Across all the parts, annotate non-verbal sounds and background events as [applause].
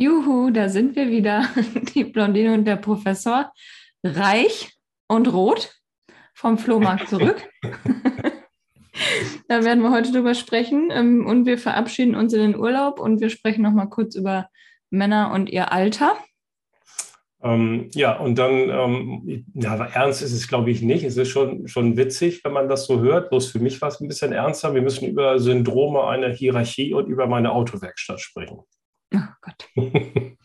Juhu, da sind wir wieder, [laughs] die Blondine und der Professor. Reich und rot vom Flohmarkt zurück. [laughs] da werden wir heute drüber sprechen ähm, und wir verabschieden uns in den Urlaub und wir sprechen nochmal kurz über Männer und ihr Alter. Ähm, ja, und dann, ähm, ja, ernst ist es, glaube ich, nicht. Es ist schon, schon witzig, wenn man das so hört. Bloß für mich war es ein bisschen ernster. Wir müssen über Syndrome einer Hierarchie und über meine Autowerkstatt sprechen. Oh Gott. [laughs]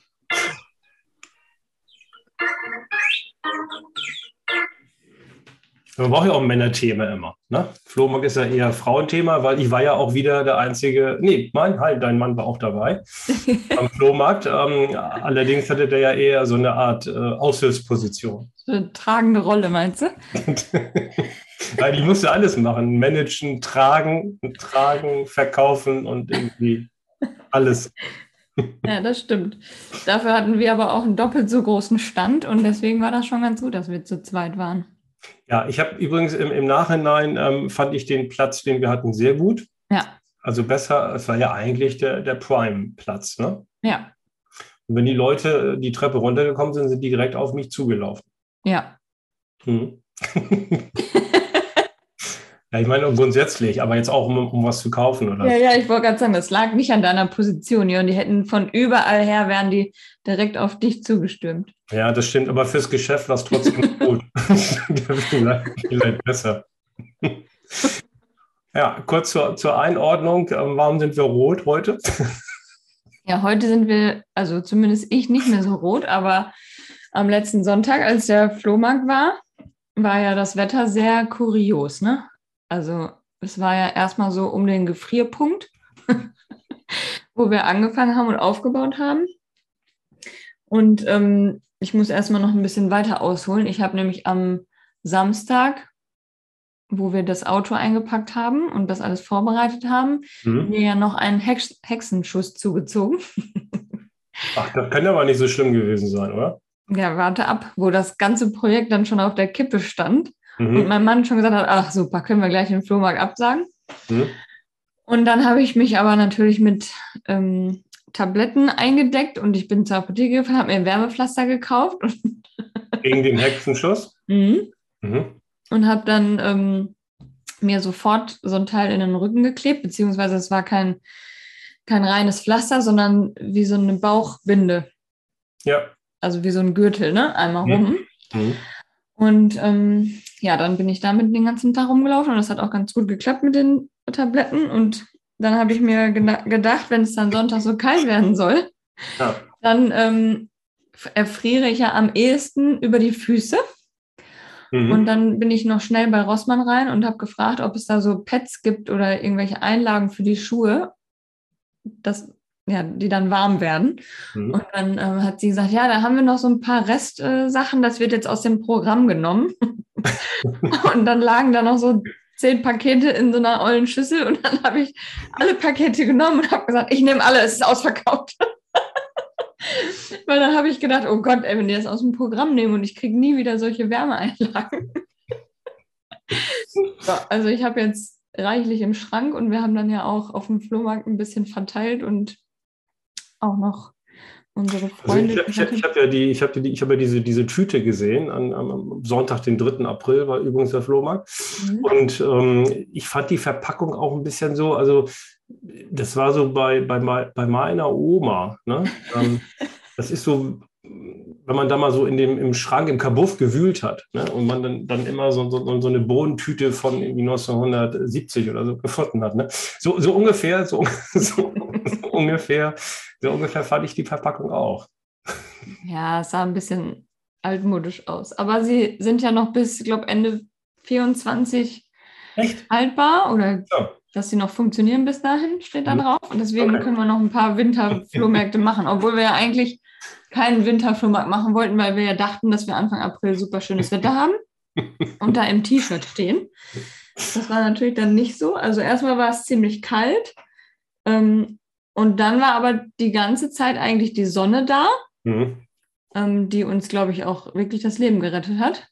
Man braucht ja auch ein Männerthema immer. Ne? Flohmarkt ist ja eher Frauenthema, weil ich war ja auch wieder der einzige, nee, mein, halt, dein Mann war auch dabei [laughs] am Flohmarkt. Ähm, allerdings hatte der ja eher so eine Art äh, Aushilfsposition. Eine tragende Rolle, meinst du? [laughs] Weil ich musste alles machen. Managen, tragen, tragen, verkaufen und irgendwie alles. [laughs] Ja, das stimmt. Dafür hatten wir aber auch einen doppelt so großen Stand und deswegen war das schon ganz gut, dass wir zu zweit waren. Ja, ich habe übrigens im, im Nachhinein ähm, fand ich den Platz, den wir hatten, sehr gut. Ja. Also besser, es war ja eigentlich der, der Prime-Platz, ne? Ja. Und wenn die Leute die Treppe runtergekommen sind, sind die direkt auf mich zugelaufen. Ja. Hm. [laughs] [laughs] Ja, ich meine grundsätzlich, aber jetzt auch, um, um was zu kaufen, oder? Ja, ja, ich wollte gerade sagen, das lag nicht an deiner Position, ja, und die hätten von überall her, wären die direkt auf dich zugestürmt. Ja, das stimmt, aber fürs Geschäft war es trotzdem [laughs] gut. vielleicht, [laughs] vielleicht besser. ja, kurz zur, zur Einordnung, ähm, warum sind wir rot heute? ja, heute sind wir, also zumindest ich nicht mehr so rot, aber am letzten Sonntag, als der Flohmarkt war, war ja das Wetter sehr kurios, ne? Also es war ja erstmal so um den Gefrierpunkt, [laughs] wo wir angefangen haben und aufgebaut haben. Und ähm, ich muss erstmal noch ein bisschen weiter ausholen. Ich habe nämlich am Samstag, wo wir das Auto eingepackt haben und das alles vorbereitet haben, mhm. mir ja noch einen Hex Hexenschuss zugezogen. [laughs] Ach, das kann ja aber nicht so schlimm gewesen sein, oder? Ja, warte ab, wo das ganze Projekt dann schon auf der Kippe stand. Mhm. Und mein Mann schon gesagt hat, ach super, können wir gleich den Flohmarkt absagen. Mhm. Und dann habe ich mich aber natürlich mit ähm, Tabletten eingedeckt und ich bin zur Apotheke gefahren, habe mir ein Wärmepflaster gekauft. [laughs] Gegen den Hexenschuss? Mhm. Mhm. Und habe dann ähm, mir sofort so ein Teil in den Rücken geklebt, beziehungsweise es war kein, kein reines Pflaster, sondern wie so eine Bauchbinde. Ja. Also wie so ein Gürtel, ne? Einmal rum. Mhm. mhm. Und ähm, ja, dann bin ich damit den ganzen Tag rumgelaufen und das hat auch ganz gut geklappt mit den Tabletten. Und dann habe ich mir gedacht, wenn es dann Sonntag so kalt werden soll, ja. dann ähm, erfriere ich ja am ehesten über die Füße. Mhm. Und dann bin ich noch schnell bei Rossmann rein und habe gefragt, ob es da so Pads gibt oder irgendwelche Einlagen für die Schuhe. Das ja, die dann warm werden. Mhm. Und dann äh, hat sie gesagt, ja, da haben wir noch so ein paar Restsachen, äh, das wird jetzt aus dem Programm genommen. [laughs] und dann lagen da noch so zehn Pakete in so einer ollen Schüssel und dann habe ich alle Pakete genommen und habe gesagt, ich nehme alle, es ist ausverkauft. [laughs] Weil dann habe ich gedacht, oh Gott, ey, wenn die das aus dem Programm nehmen und ich kriege nie wieder solche Wärmeeinlagen. [laughs] so, also ich habe jetzt reichlich im Schrank und wir haben dann ja auch auf dem Flohmarkt ein bisschen verteilt und auch noch unsere Freunde. Also ich, ich, ich habe ja, die, ich hab die, ich hab ja diese, diese Tüte gesehen an, am Sonntag, den 3. April, war übrigens der Flohmarkt. Mhm. Und ähm, ich fand die Verpackung auch ein bisschen so, also das war so bei, bei, bei meiner Oma. Ne? ähm, [laughs] das ist so, wenn man da mal so in dem, im Schrank, im Kabuff gewühlt hat ne? und man dann, dann immer so, so, so eine Bodentüte von 1970 oder so gefunden hat. Ne? So, so ungefähr, so, [laughs] so, so [laughs] ungefähr so ungefähr fand ich die Verpackung auch. Ja, es sah ein bisschen altmodisch aus. Aber sie sind ja noch bis, ich glaube, Ende 24 Echt? haltbar oder ja. dass sie noch funktionieren bis dahin, steht da mhm. drauf. Und deswegen okay. können wir noch ein paar Winterflohmärkte machen, obwohl wir ja eigentlich keinen Winterflohmarkt machen wollten, weil wir ja dachten, dass wir Anfang April super schönes Wetter haben und da im T-Shirt stehen. Das war natürlich dann nicht so. Also erstmal war es ziemlich kalt. Ähm, und dann war aber die ganze Zeit eigentlich die Sonne da, mhm. ähm, die uns, glaube ich, auch wirklich das Leben gerettet hat.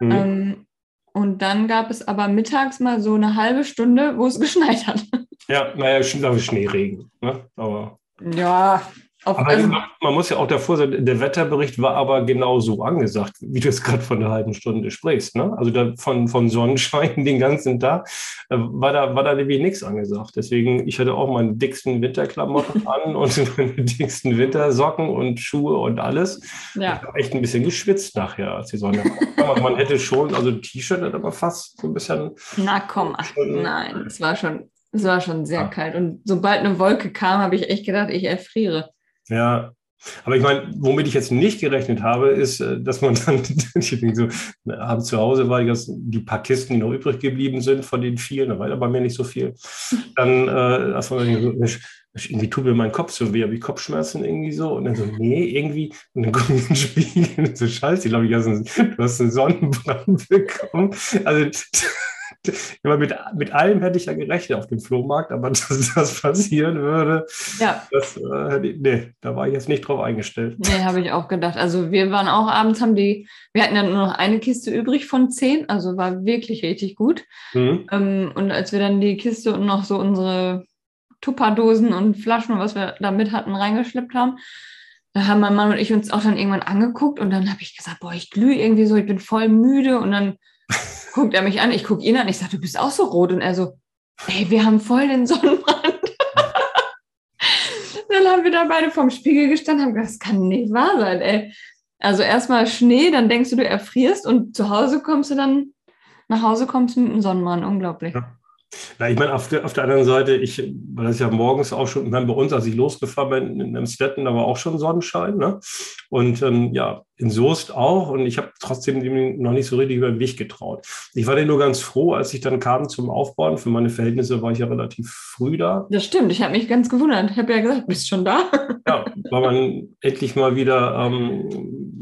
Mhm. Ähm, und dann gab es aber mittags mal so eine halbe Stunde, wo es [laughs] geschneit hat. Ja, naja, Schneeregen. Ne? Aber ja, Auf, aber also, man muss ja auch davor sagen, der Wetterbericht war aber genau so angesagt, wie du es gerade von einer halben Stunde sprichst. Ne? Also da von, von Sonnenschein [laughs] den ganzen Tag äh, war da, war da nämlich nichts angesagt. Deswegen, ich hatte auch meine dicksten Winterklamotten [laughs] an und [laughs] meine dicksten Wintersocken und Schuhe und alles. Ja. Ich habe echt ein bisschen geschwitzt nachher, als die Sonne kam. man hätte schon, also ein T-Shirt hat aber fast so ein bisschen. Na komm, ach, nein, es war schon, es war schon sehr ja. kalt. Und sobald eine Wolke kam, habe ich echt gedacht, ich erfriere. Ja, aber ich meine, womit ich jetzt nicht gerechnet habe, ist, äh, dass man dann, [laughs] ich so, abends zu Hause war, dass die paar Kisten, die noch übrig geblieben sind von den vielen, da war aber mir nicht so viel. Dann, äh, man so, irgendwie tut mir mein Kopf so weh, habe ich Kopfschmerzen irgendwie so? Und dann so, nee, irgendwie, und dann gucke ich in den Spiegel, so scheiße, ich glaube, ich einen, du hast einen Sonnenbrand [laughs] bekommen. Also, [laughs] Immer mit, mit allem hätte ich ja gerechnet auf dem Flohmarkt, aber [laughs] dass das passieren würde, ja. das, äh, nee, da war ich jetzt nicht drauf eingestellt. Nee, habe ich auch gedacht. Also wir waren auch abends, haben die, wir hatten ja nur noch eine Kiste übrig von zehn, also war wirklich richtig gut. Mhm. Ähm, und als wir dann die Kiste und noch so unsere Tupperdosen und Flaschen und was wir da mit hatten reingeschleppt haben, da haben mein Mann und ich uns auch dann irgendwann angeguckt und dann habe ich gesagt, boah, ich glühe irgendwie so, ich bin voll müde und dann guckt er mich an, ich gucke ihn an, ich sage, du bist auch so rot. Und er so, ey, wir haben voll den Sonnenbrand. [laughs] dann haben wir da beide vorm Spiegel gestanden haben gesagt, das kann nicht wahr sein, ey. Also erstmal Schnee, dann denkst du, du erfrierst und zu Hause kommst du dann, nach Hause kommst du mit dem Sonnenbrand. Unglaublich. Ja. Na, ich meine, auf der, auf der anderen Seite, ich, weil das ja morgens auch schon, bei uns, als ich losgefahren bin in Amstetten, da war auch schon Sonnenschein. Ne? Und ähm, ja, in Soest auch. Und ich habe trotzdem noch nicht so richtig über den Weg getraut. Ich war dann nur ganz froh, als ich dann kam zum Aufbauen. Für meine Verhältnisse war ich ja relativ früh da. Das stimmt, ich habe mich ganz gewundert. Ich habe ja gesagt, bist schon da? Ja, weil man endlich mal wieder ähm,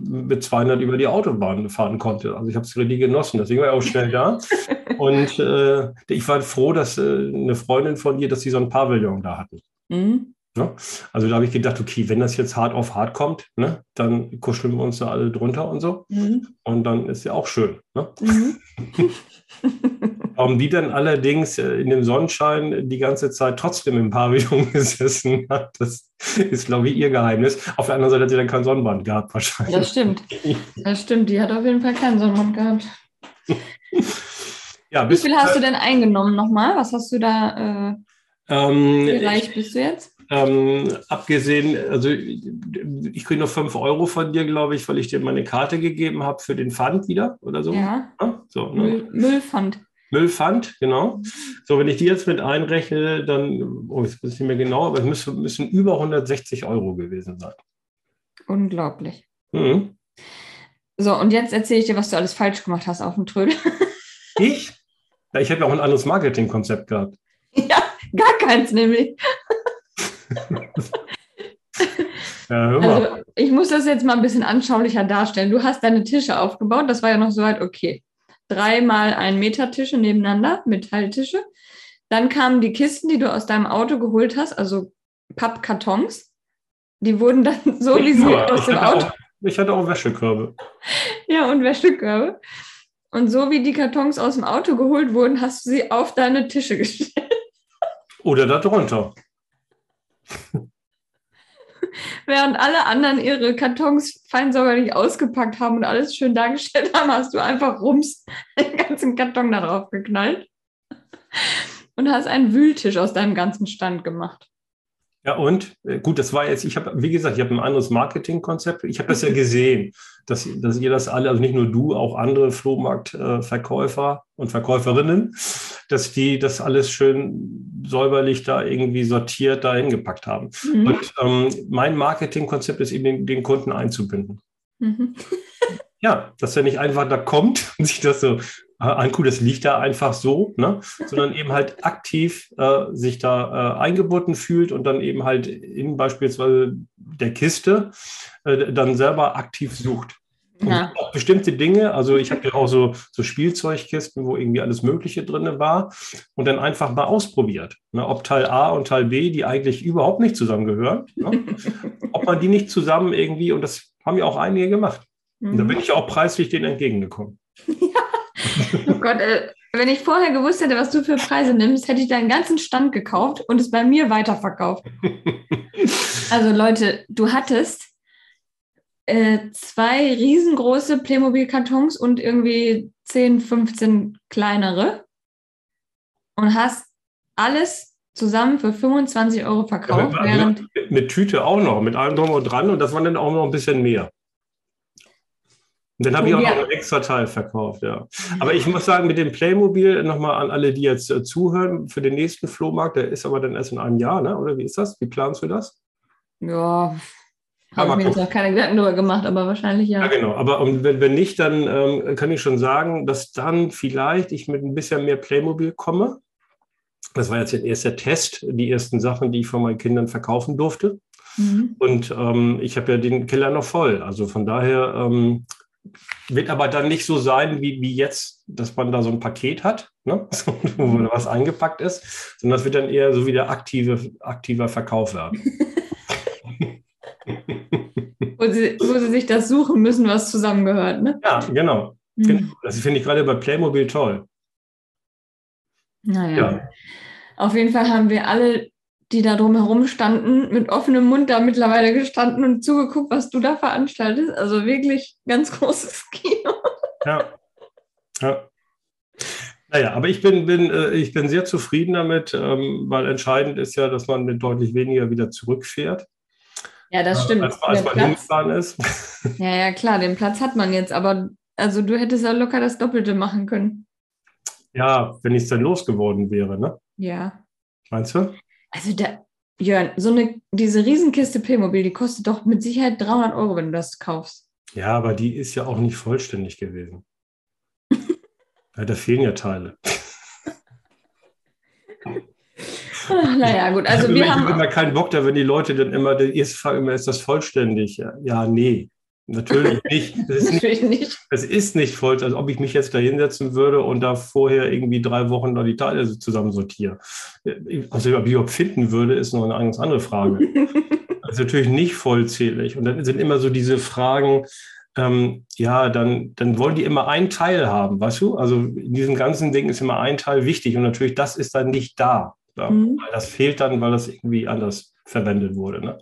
mit 200 über die Autobahn fahren konnte. Also ich habe es richtig genossen. Deswegen war ich auch schnell da. [laughs] Und äh, ich war froh, dass äh, eine Freundin von dir, dass sie so ein Pavillon da hatten. Mhm. Ja? Also da habe ich gedacht, okay, wenn das jetzt hart auf hart kommt, ne, dann kuscheln wir uns da alle drunter und so. Mhm. Und dann ist ja auch schön. Ne? Mhm. [laughs] [laughs] Warum die dann allerdings äh, in dem Sonnenschein die ganze Zeit trotzdem im Pavillon [laughs] gesessen hat, das ist, glaube ich, ihr Geheimnis. Auf der anderen Seite hat sie dann kein Sonnenband gehabt, wahrscheinlich. Das stimmt. Das stimmt. Die hat auf jeden Fall kein Sonnenband gehabt. Ja, Wie viel hast du denn eingenommen nochmal? Was hast du da? Äh, ähm, wie reich bist du jetzt? Ähm, abgesehen, also ich kriege noch 5 Euro von dir, glaube ich, weil ich dir meine Karte gegeben habe für den Pfand wieder oder so. Ja. ja so ne? Müll, Müllpfand. Müllpfand, genau. So, wenn ich die jetzt mit einrechne, dann, oh, jetzt weiß ich nicht mehr genau, aber es müssen, müssen über 160 Euro gewesen sein. Unglaublich. Mhm. So, und jetzt erzähle ich dir, was du alles falsch gemacht hast auf dem Trödel. Ich? Ja, ich habe ja auch ein anderes Marketingkonzept gehabt. [laughs] Ja, gar keins nämlich. [laughs] ja, also, ich muss das jetzt mal ein bisschen anschaulicher darstellen. Du hast deine Tische aufgebaut, das war ja noch soweit okay. Dreimal ein Meter Tische nebeneinander, Metalltische. Dann kamen die Kisten, die du aus deinem Auto geholt hast, also Pappkartons. Die wurden dann so wie sie aus dem Auto. Auch, ich hatte auch Wäschekörbe. [laughs] Ja, und Wäschekörbe. Und so wie die Kartons aus dem Auto geholt wurden, hast du sie auf deine Tische [laughs] gestellt. Oder darunter. [laughs] Während alle anderen ihre Kartons fein säuberlich ausgepackt haben und alles schön dargestellt haben, hast du einfach rums [laughs] den ganzen Karton da drauf geknallt und hast einen Wühltisch aus deinem ganzen Stand gemacht. Ja, und äh, gut, das war jetzt, ich habe, wie gesagt, ich habe ein anderes Marketingkonzept. Ich habe das ja gesehen, dass, dass ihr das alle, also nicht nur du, auch andere Flohmarktverkäufer und Verkäuferinnen, dass die das alles schön säuberlich da irgendwie sortiert da hingepackt haben. Mhm. Und ähm, mein Marketingkonzept ist eben den, den Kunden einzubinden. Mhm. Ja, dass er nicht einfach da kommt [laughs] und sich das so anguckt, das liegt da einfach so, ne? sondern eben halt aktiv äh, sich da äh, eingebunden fühlt und dann eben halt in beispielsweise der Kiste äh, dann selber aktiv sucht. Ja. auch bestimmte Dinge, also ich habe ja auch so, so Spielzeugkisten, wo irgendwie alles Mögliche drin war und dann einfach mal ausprobiert, ne, ob Teil A und Teil B, die eigentlich überhaupt nicht zusammengehören, ne, ob man die nicht zusammen irgendwie, und das haben ja auch einige gemacht. Mhm. Und da mhm. bin ich auch preislich denen entgegengekommen. [laughs] oh Gott, äh, wenn ich vorher gewusst hätte, was du für Preise nimmst, hätte ich deinen ganzen Stand gekauft und es bei mir weiterverkauft. [laughs] Also Leute, du hattest äh, zwei riesengroße Playmobil-Kartons und irgendwie 10, 15 kleinere und hast alles zusammen für 25 Euro verkauft. Ja, mit, mit, mit, Tüte auch noch, mit allem drum und dran und das waren dann auch noch ein bisschen mehr. Dann habe ich auch noch ein extra Teil verkauft, ja. Aber ich muss sagen, mit dem Playmobil nochmal an alle, die jetzt äh, zuhören, für den nächsten Flohmarkt, der ist aber dann erst in einem Jahr, ne? oder wie ist das? Wie planst du das? Ja, habe ich mir jetzt noch keine Gedanken darüber gemacht, aber wahrscheinlich ja. Ja, genau. Aber wenn, wenn nicht, dann ähm, kann ich schon sagen, dass dann vielleicht ich mit ein bisschen mehr Playmobil komme. Das war jetzt der erste Test, die ersten Sachen, die ich von meinen Kindern verkaufen durfte. Mhm. Und ähm, ich habe ja den Keller noch voll. Also von daher ähm, wird aber dann nicht so sein, wie, wie jetzt, dass man da so ein Paket hat, ne? [laughs] wo was eingepackt ist, sondern das wird dann eher so wie der aktive, aktiver Verkauf werden. [laughs] wo, sie, wo sie sich das suchen müssen, was zusammengehört, ne? Ja, genau. Mhm. Das finde ich gerade bei Playmobil toll. Naja. Ja. Auf jeden Fall haben wir alle, die da drumherum standen, mit offenem Mund da mittlerweile gestanden und zugeguckt, was du da veranstaltest. Also wirklich ganz großes [laughs] Kino. Ja. Ja. Naja, aber ich bin, bin, äh, ich bin sehr zufrieden damit, ähm, weil entscheidend ist ja, dass man mit deutlich weniger wieder zurückfährt. Ja, das stimmt. Als, als man hingefahren ist. [laughs] Ja, ja, klar, den Platz hat man jetzt, aber also du hättest ja locker das Doppelte machen können. Ja, wenn ich es dann losgeworden wäre, ne? Ja. Meinst du? Also da, Jörn, so eine, diese Riesenkiste Playmobil, die kostet doch mit Sicherheit 300 Euro, wenn du das kaufst. Ja, aber die ist ja auch nicht vollständig gewesen. [laughs] ja, da fehlen ja Teile. naja, gut. Also wir ich haben habe immer keinen Bock da, wenn die Leute dann immer, die erste Frage immer, ist das vollständig? Ja nee. Natürlich nicht. [laughs] Das ist Natürlich nicht. nicht. Es ist nicht voll, als ob ich mich jetzt da hinsetzen würde und da vorher irgendwie drei Wochen da die Teile zusammensortiere. Also, ob ich überhaupt finden würde, ist noch eine ganz andere Frage. [laughs] das ist natürlich nicht vollzählig. Und dann sind immer so diese Fragen, ähm, ja, dann, dann wollen die immer einen Teil haben, weißt du? Also in diesem ganzen Ding ist immer ein Teil wichtig und natürlich das ist dann nicht da. Ja, mhm. Das fehlt dann, weil das irgendwie anders verwendet wurde. Ne?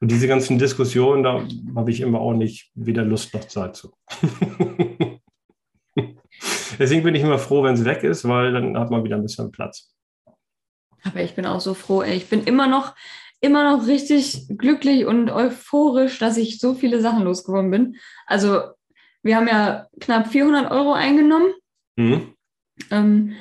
Und diese ganzen Diskussionen, da habe ich immer auch nicht weder Lust noch Zeit zu. [laughs] Deswegen bin ich immer froh, wenn es weg ist, weil dann hat man wieder ein bisschen Platz. Aber ich bin auch so froh. Ey. Ich bin immer noch, immer noch richtig glücklich und euphorisch, dass ich so viele Sachen losgeworden bin. Also wir haben ja knapp 400 Euro eingenommen. Mhm. Ähm,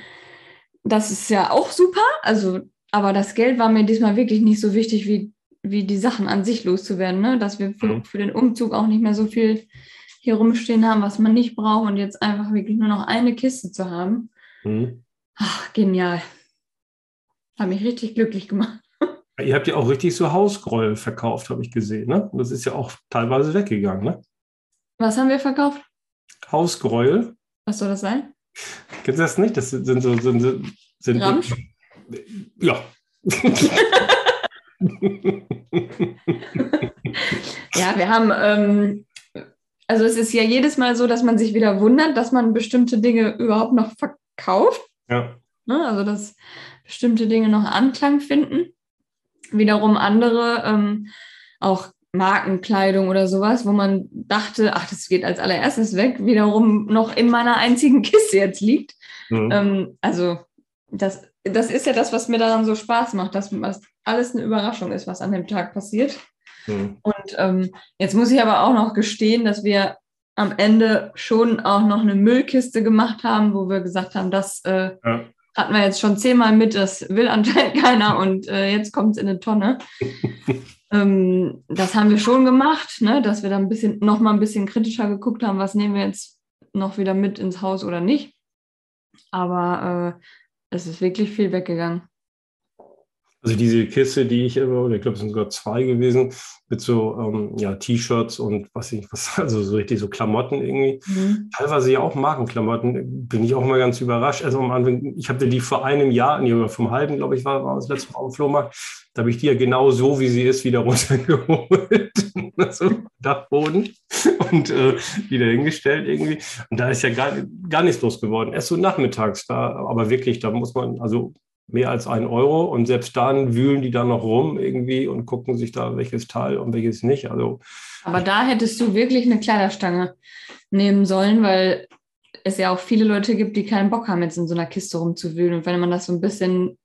das ist ja auch super. Also, aber das Geld war mir diesmal wirklich nicht so wichtig, wie, wie die Sachen an sich loszuwerden. Ne? Dass wir für, mhm. für den Umzug auch nicht mehr so viel hier rumstehen haben, was man nicht braucht und jetzt einfach wirklich nur noch eine Kiste zu haben. Mhm. Ach, genial. Hat mich richtig glücklich gemacht. Ihr habt ja auch richtig so Hausgräuel verkauft, habe ich gesehen. Ne? Das ist ja auch teilweise weggegangen. Ne? Was haben wir verkauft? Hausgräuel. Was soll das sein? Kennst du das nicht? Das sind so. Sind, sind, Ramsch? Ja. ja, wir haben, ähm, also es ist ja jedes Mal so, dass man sich wieder wundert, dass man bestimmte Dinge überhaupt noch verkauft. Ja. Ne? Also dass bestimmte Dinge noch Anklang finden. Wiederum andere ähm, auch Markenkleidung oder sowas, wo man dachte, ach, das geht als allererstes weg, wiederum noch in meiner einzigen [laughs] Kiste jetzt liegt. Mhm. Ähm, also das, das ist ja das, was mir daran so Spaß macht, dass alles eine Überraschung ist, was an dem Tag passiert. Mhm. Und ähm, jetzt muss ich aber auch noch gestehen, dass wir am Ende schon auch noch eine Müllkiste gemacht haben, wo wir gesagt haben, das äh, ja. Hatten wir jetzt schon zehnmal mit, das will anscheinend [laughs] keiner und äh, jetzt kommt es in eine Tonne. [laughs] Ähm, das haben wir schon gemacht, ne? dass wir da ein bisschen, noch mal ein bisschen kritischer geguckt haben, was nehmen wir jetzt noch wieder mit ins Haus oder nicht. Aber äh, es ist wirklich viel weggegangen. Also diese Kiste, die ich immer, ich glaube, es sind sogar zwei gewesen, mit so ähm, ja, T-Shirts und was ich, was, [laughs] also so richtig so Klamotten irgendwie. Mhm. Teilweise ja auch Markenklamotten, bin ich auch mal ganz überrascht. Also am Anfang, ich habe die vor einem Jahr, nee, oder vom halben, glaube ich, war, war das letzte Mal auf dem Flohmarkt, da habe ich die ja genau so, wie sie ist, wieder [laughs] runtergeholt. so, Dachboden und äh, wieder hingestellt irgendwie. Und da ist ja gar, gar nichts los geworden. Erst so nachmittags da, aber wirklich, da muss man, also mehr als ein Euro und selbst dann wühlen die da noch rum irgendwie und gucken sich da welches Teil und welches nicht. Also, Aber da hättest du wirklich eine Kleiderstange nehmen sollen, weil es ja auch viele Leute gibt, die keinen Bock haben, jetzt in so einer Kiste rumzuwühlen. Und wenn man das so ein bisschen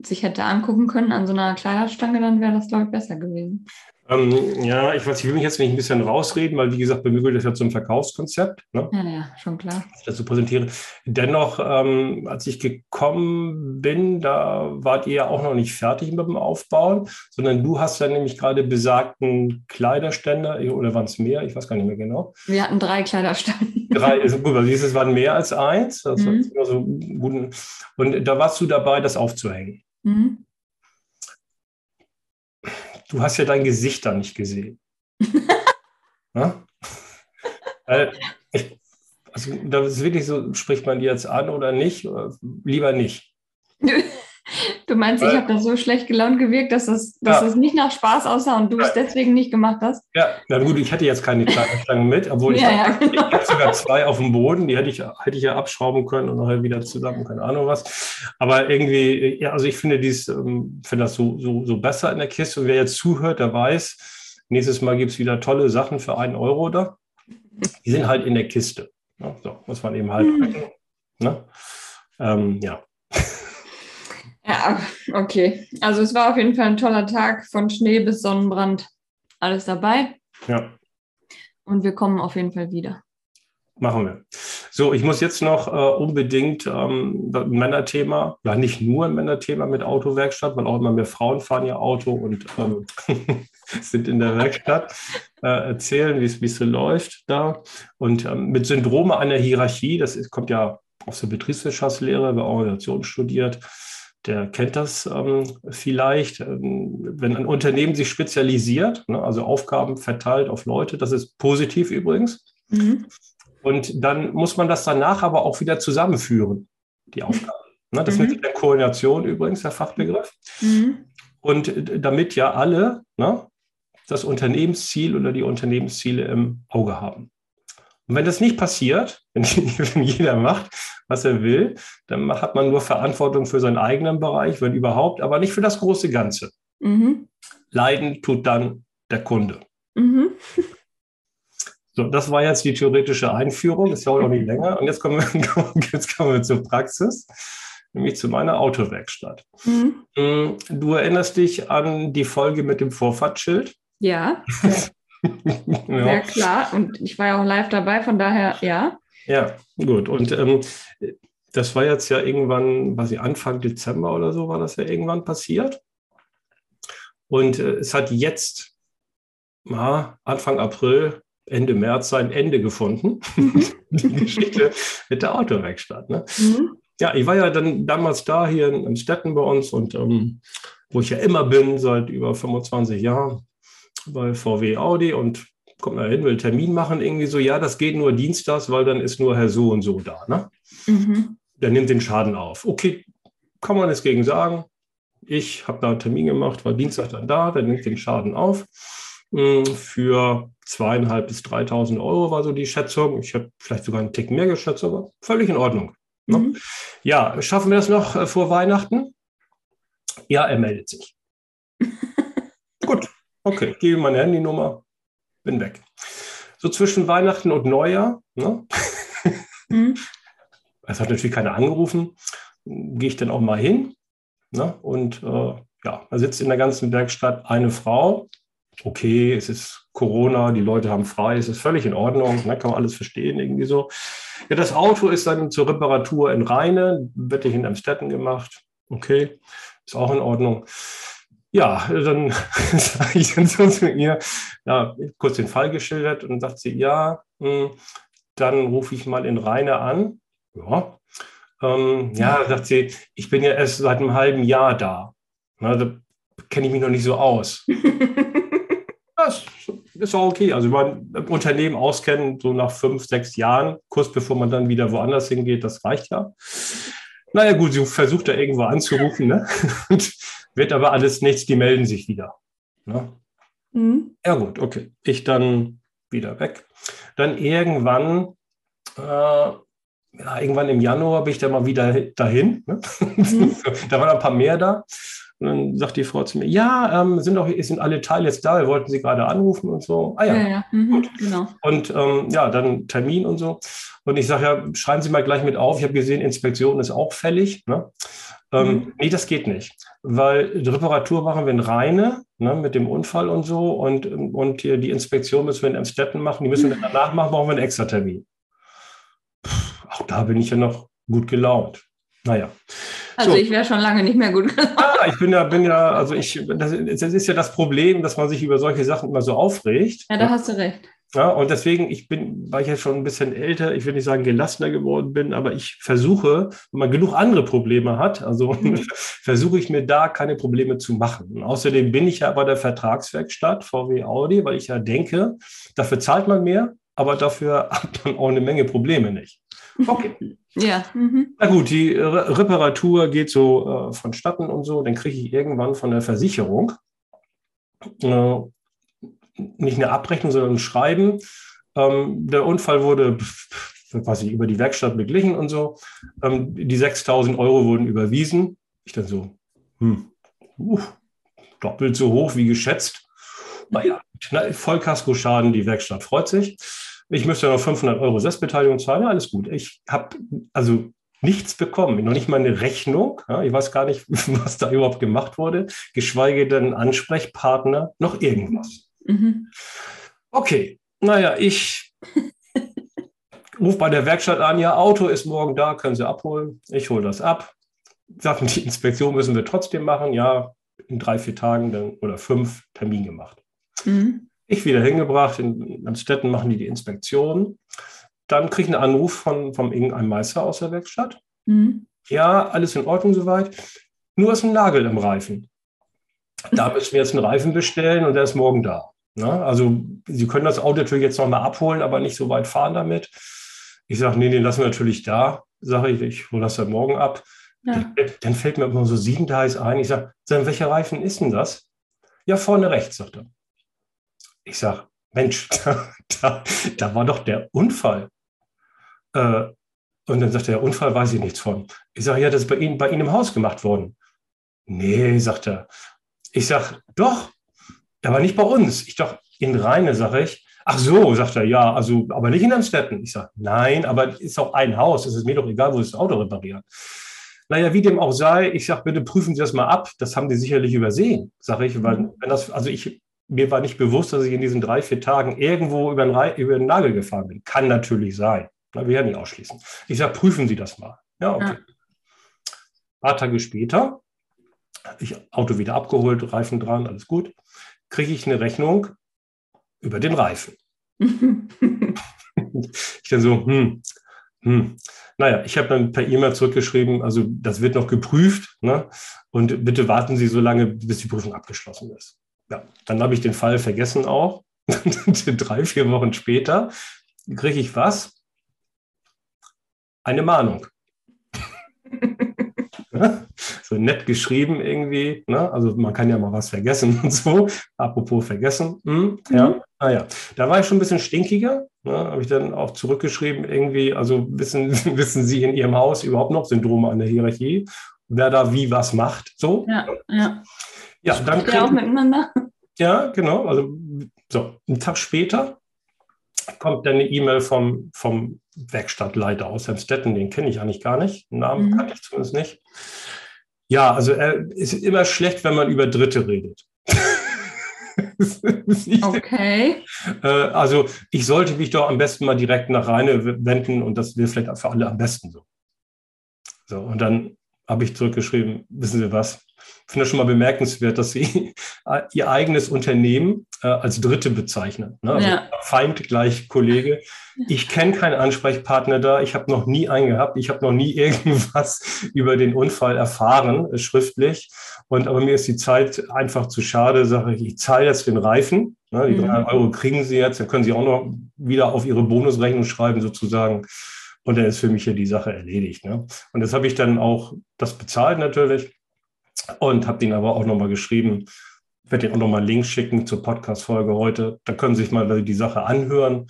sich hätte angucken können an so einer Kleiderstange, dann wäre das, glaube ich, besser gewesen. Ähm, ja, ich weiß, ich will mich jetzt nicht ein bisschen rausreden, weil wie gesagt, bei mir das ja zum Verkaufskonzept. Ne? Ja, ja, schon klar. Ich das so präsentiere. Dennoch, ähm, als ich gekommen bin, da wart ihr ja auch noch nicht fertig mit dem Aufbauen, sondern du hast ja nämlich gerade besagten Kleiderständer oder waren es mehr? Ich weiß gar nicht mehr genau. Wir hatten drei Kleiderständer. Drei, also gut, also es waren mehr als eins. Das mhm. so gut. Und da warst du dabei, das aufzuhängen. Mhm. Du hast ja dein Gesicht da nicht gesehen. [laughs] ja? ich, also, das ist wirklich so, spricht man dir jetzt an oder nicht? Lieber nicht. [laughs] Du meinst, ich habe da so schlecht gelaunt gewirkt, dass es, dass ja. es nicht nach Spaß aussah und du es deswegen nicht gemacht hast? Ja, na gut, ich hatte jetzt keine Kleiderstange mit, obwohl ich, ja, ja, genau. ich habe sogar zwei auf dem Boden, die hätte ich, hätte ich ja abschrauben können und nachher wieder zusammen, keine Ahnung was. Aber irgendwie, ja, also ich finde dies, ähm, finde das so, so, so besser in der Kiste. Und wer jetzt zuhört, der weiß, nächstes Mal gibt es wieder tolle Sachen für einen Euro da. Die sind halt in der Kiste. Ja, so, muss man eben halt. Mhm. Ne? Ähm, ja. Ja, okay. Also es war auf jeden Fall ein toller Tag von Schnee bis Sonnenbrand. Alles dabei. Ja. Und wir kommen auf jeden Fall wieder. Machen wir. So, ich muss jetzt noch äh, unbedingt ähm, ein Männerthema, ja nicht nur ein Männerthema mit Autowerkstatt, weil auch immer mehr Frauen fahren ja Auto und ähm, [laughs] sind in der Werkstatt, äh, erzählen, wie es so läuft da. Und ähm, mit Syndrome einer Hierarchie, das ist, kommt ja aus der Betriebswirtschaftslehre, wer Organisation studiert, der kennt das ähm, vielleicht. Ähm, wenn ein Unternehmen sich spezialisiert, ne, also Aufgaben verteilt auf Leute, das ist positiv übrigens. Mhm. Und dann muss man das danach aber auch wieder zusammenführen, die Aufgaben. Ne, das mhm. nennt sich dann Koordination übrigens, der Fachbegriff. Mhm. Und damit ja alle ne, das Unternehmensziel oder die Unternehmensziele im Auge haben. Und wenn das nicht passiert, [laughs] wenn, wenn, jeder macht, was er will, dann hat man nur Verantwortung für seinen eigenen Bereich, wenn überhaupt, aber nicht für das große Ganze. Mhm. Leiden tut dann der Kunde. Mhm. [laughs] So, das war jetzt die theoretische Einführung, das dauert auch nicht länger. Und jetzt [laughs] kommen wir, jetzt kommen wir zur Praxis, nämlich zu meiner Autowerkstatt. Mhm. Mm, du erinnerst dich an die Folge mit dem Vorfahrtsschild? Ja. Ja. ja, klar. Und ich war ja auch live dabei, von daher ja. Ja, gut. Und ähm, das war jetzt ja irgendwann, weiß ich, Anfang Dezember oder so war das ja irgendwann passiert. Und äh, es hat jetzt, ja, Anfang April, Ende März sein Ende gefunden. [laughs] Die Geschichte mit der Autowerkstatt. Ne? Mhm. Ja, ich war ja dann damals da hier in, in Städten bei uns und ähm, wo ich ja immer bin, seit über 25 Jahren bei VW Audi und kommt mal hin, will Termin machen, irgendwie so, ja, das geht nur dienstags, weil dann ist nur Herr so und so da. Ne? Mhm. Der nimmt den Schaden auf. Okay, kann man es gegen sagen. Ich habe da einen Termin gemacht, war Dienstag dann da, der nimmt den Schaden auf. Hm, für zweieinhalb bis 3.000 Euro war so die Schätzung. Ich habe vielleicht sogar einen Tick mehr geschätzt, aber völlig in Ordnung. Ne? Mhm. Ja, schaffen wir das noch äh, vor Weihnachten? Ja, er meldet sich. [laughs] Gut, okay, gebe meine Handynummer, bin weg. So zwischen Weihnachten und Neujahr, ne? Mhm. [laughs] Es hat natürlich keiner angerufen, gehe ich dann auch mal hin. Ne? Und äh, ja, da sitzt in der ganzen Werkstatt eine Frau. Okay, es ist Corona, die Leute haben frei, es ist völlig in Ordnung, ne? kann man alles verstehen, irgendwie so. Ja, das Auto ist dann zur Reparatur in Rheine, wird in Amstetten gemacht. Okay, ist auch in Ordnung ja, dann [laughs] sage ich dann so zu ihr, ja, kurz den Fall geschildert und sagt sie, ja, mh, hm, dann rufe ich mal in Rainer an. Ja, ähm, ja, sagt sie, ich bin ja erst seit einem halben Jahr da. Na, da kenne ich mich noch nicht so aus. [laughs] das ist auch okay. Also, man Unternehmen auskennen, so nach fünf, sechs Jahren, kurz bevor man dann wieder woanders hingeht, das reicht ja. Naja, gut, sie versucht da irgendwo anzurufen, ne? [laughs] Und wird aber alles nichts, die melden sich wieder. Ne? Mhm. Ja gut, okay. Ich dann wieder weg. Dann irgendwann, äh, ja, irgendwann im Januar bin ich dann mal wieder dahin. Ne? Mhm. [laughs] da waren ein paar mehr da. Und dann sagt die Frau zu mir, ja, ähm, sind doch, sind alle Teile jetzt da, wir wollten Sie gerade anrufen und so. Ah ja, ja, ja. Mhm, genau. Und ähm, ja, dann Termin und so. Und ich sage ja, schreiben Sie mal gleich mit auf. Ich habe gesehen, Inspektion ist auch fällig. Ne? Ähm, mhm. Nee, das geht nicht, weil die Reparatur machen wir in Reine ne, mit dem Unfall und so und, und die Inspektion müssen wir in Amstetten machen, die müssen wir danach machen, brauchen wir einen extra Termin. Puh, auch da bin ich ja noch gut gelaunt. Naja. Also so. ich wäre schon lange nicht mehr gut gelaunt. Ah, ich bin ja, bin ja, also ich, das, das ist ja das Problem, dass man sich über solche Sachen immer so aufregt. Ja, da hast du recht. Ja, und deswegen, ich bin, weil ich jetzt schon ein bisschen älter, ich will nicht sagen gelassener geworden bin, aber ich versuche, wenn man genug andere Probleme hat, also mhm. [laughs] versuche ich mir da keine Probleme zu machen. Und außerdem bin ich ja bei der Vertragswerkstatt VW Audi, weil ich ja denke, dafür zahlt man mehr, aber dafür [laughs] hat man auch eine Menge Probleme nicht. Okay. [laughs] Ja. Mhm. Na gut, die Re Reparatur geht so äh, vonstatten und so, dann kriege ich irgendwann von der Versicherung äh, nicht eine Abrechnung, sondern ein Schreiben. Ähm, der Unfall wurde quasi über die Werkstatt beglichen und so. Ähm, die 6000 Euro wurden überwiesen. Ich dann so, hm, uh, doppelt so hoch wie geschätzt. Naja, Vollkaskoschaden, die Werkstatt freut sich. Ich müsste noch 500 Euro Selbstbeteiligung zahlen. Ja, alles gut. Ich habe also nichts bekommen, noch nicht mal eine Rechnung. Ja, ich weiß gar nicht, [laughs] was da überhaupt gemacht wurde, geschweige denn Ansprechpartner, noch irgendwas. Mhm. Okay, naja, ich [laughs] rufe bei der Werkstatt an, ja, Auto ist morgen da, können Sie abholen. Ich hole das ab. Sagen, die Inspektion müssen wir trotzdem machen. Ja, in drei, vier Tagen dann, oder fünf Termin gemacht. Mhm. Ich wieder hingebracht, in Amstetten machen die die Inspektion. Dann kriege ich einen Anruf von, vom irgendeinem Meister aus der Werkstatt. Mhm. Ja, alles in Ordnung soweit. Nur ist ein Nagel im Reifen. Da müssen wir jetzt einen Reifen bestellen und der ist morgen da. Ne? Also Sie können das Auto natürlich jetzt nochmal abholen, aber nicht so weit fahren damit. Ich sage, nee, den lassen wir natürlich da. Sage ich, ich hole das dann morgen ab. Ja. Dann, dann, fällt mir immer so sieben Details ein. Ich sage, welcher Reifen ist denn das? Ja, vorne rechts, sagt er. Ich sage, Mensch, [laughs] da, da, da, war doch der Unfall. Äh, und dann sagt er, der Unfall weiß ich nichts von. Ich sage, ja, das ist bei Ihnen, bei Ihnen im Haus gemacht worden. Nee, sagt er. Ich sage, doch, aber nicht bei uns. Ich doch, in Rheine, sage ich. Ach so, sagt er, ja, also, aber nicht in Amstetten. Ich sage, nein, aber ist auch ein Haus. Es ist mir doch egal, wo Sie das Auto reparieren. Naja, wie dem auch sei, ich sage, bitte prüfen Sie das mal ab. Das haben Sie sicherlich übersehen, sage ich, weil, mhm. wenn das, also ich, mir war nicht bewusst, dass ich in diesen drei, vier Tagen irgendwo über den, über den Nagel gefahren bin. Kann natürlich sein. Na, wir werden nicht ausschließen. Ich sage, prüfen Sie das mal. Ja, okay. Ja. Ein paar Tage später, ich Auto wieder abgeholt, Reifen dran, alles gut kriege ich eine Rechnung über den Reifen. [laughs] ich dann so, hm, hm. Naja, ich habe dann per E-Mail zurückgeschrieben, also das wird noch geprüft ne? und bitte warten Sie so lange, bis die Prüfung abgeschlossen ist. Ja, dann habe ich den Fall vergessen auch. [laughs] Drei, vier Wochen später kriege ich was? Eine Mahnung. [laughs] so nett geschrieben irgendwie. Ne? Also man kann ja mal was vergessen [laughs] und so. Apropos vergessen. Hm, ja, mhm. naja. Da war ich schon ein bisschen stinkiger. Ne? Habe ich dann auch zurückgeschrieben irgendwie, also wissen, [laughs] wissen Sie in Ihrem Haus überhaupt noch Syndrome an der Hierarchie? Wer da wie was macht? So. Ja, ja. Ja, dann ja auch miteinander. Ja, genau. Also so, einen Tag später kommt dann eine E-Mail vom, vom Werkstattleiter aus Hemstetten, den kenne ich eigentlich gar nicht. Den Namen mhm. kannte ich zumindest nicht. Ja, also er ist immer schlecht, wenn man über Dritte redet. [laughs] okay. Äh, also ich sollte mich doch am besten mal direkt nach Reine wenden und das wäre vielleicht für alle am besten so. So, und dann habe ich zurückgeschrieben, wissen Sie was? Ich finde das schon mal bemerkenswert, dass Sie [laughs] Ihr eigenes Unternehmen äh, als Dritte bezeichnen. Ne? Also ja. Feind gleich Kollege. Ich kenne keinen Ansprechpartner da. Ich habe noch nie einen gehabt. Ich habe noch nie [laughs] irgendwas über den Unfall erfahren, äh, schriftlich. Und aber mir ist die Zeit einfach zu schade. Sage ich, ich zahle jetzt den Reifen. Ne? Die mhm. 300 Euro kriegen Sie jetzt. Dann können Sie auch noch wieder auf Ihre Bonusrechnung schreiben, sozusagen. Und dann ist für mich ja die Sache erledigt. Ne? Und das habe ich dann auch, das bezahlt natürlich und habe den aber auch nochmal geschrieben. Ich werde dir auch nochmal einen Link schicken zur Podcast-Folge heute. Da können Sie sich mal die Sache anhören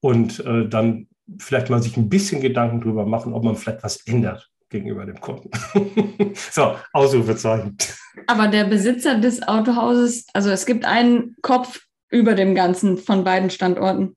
und äh, dann vielleicht mal sich ein bisschen Gedanken darüber machen, ob man vielleicht was ändert gegenüber dem Kunden. [laughs] so, Ausrufezeichen. Aber der Besitzer des Autohauses, also es gibt einen Kopf über dem Ganzen von beiden Standorten.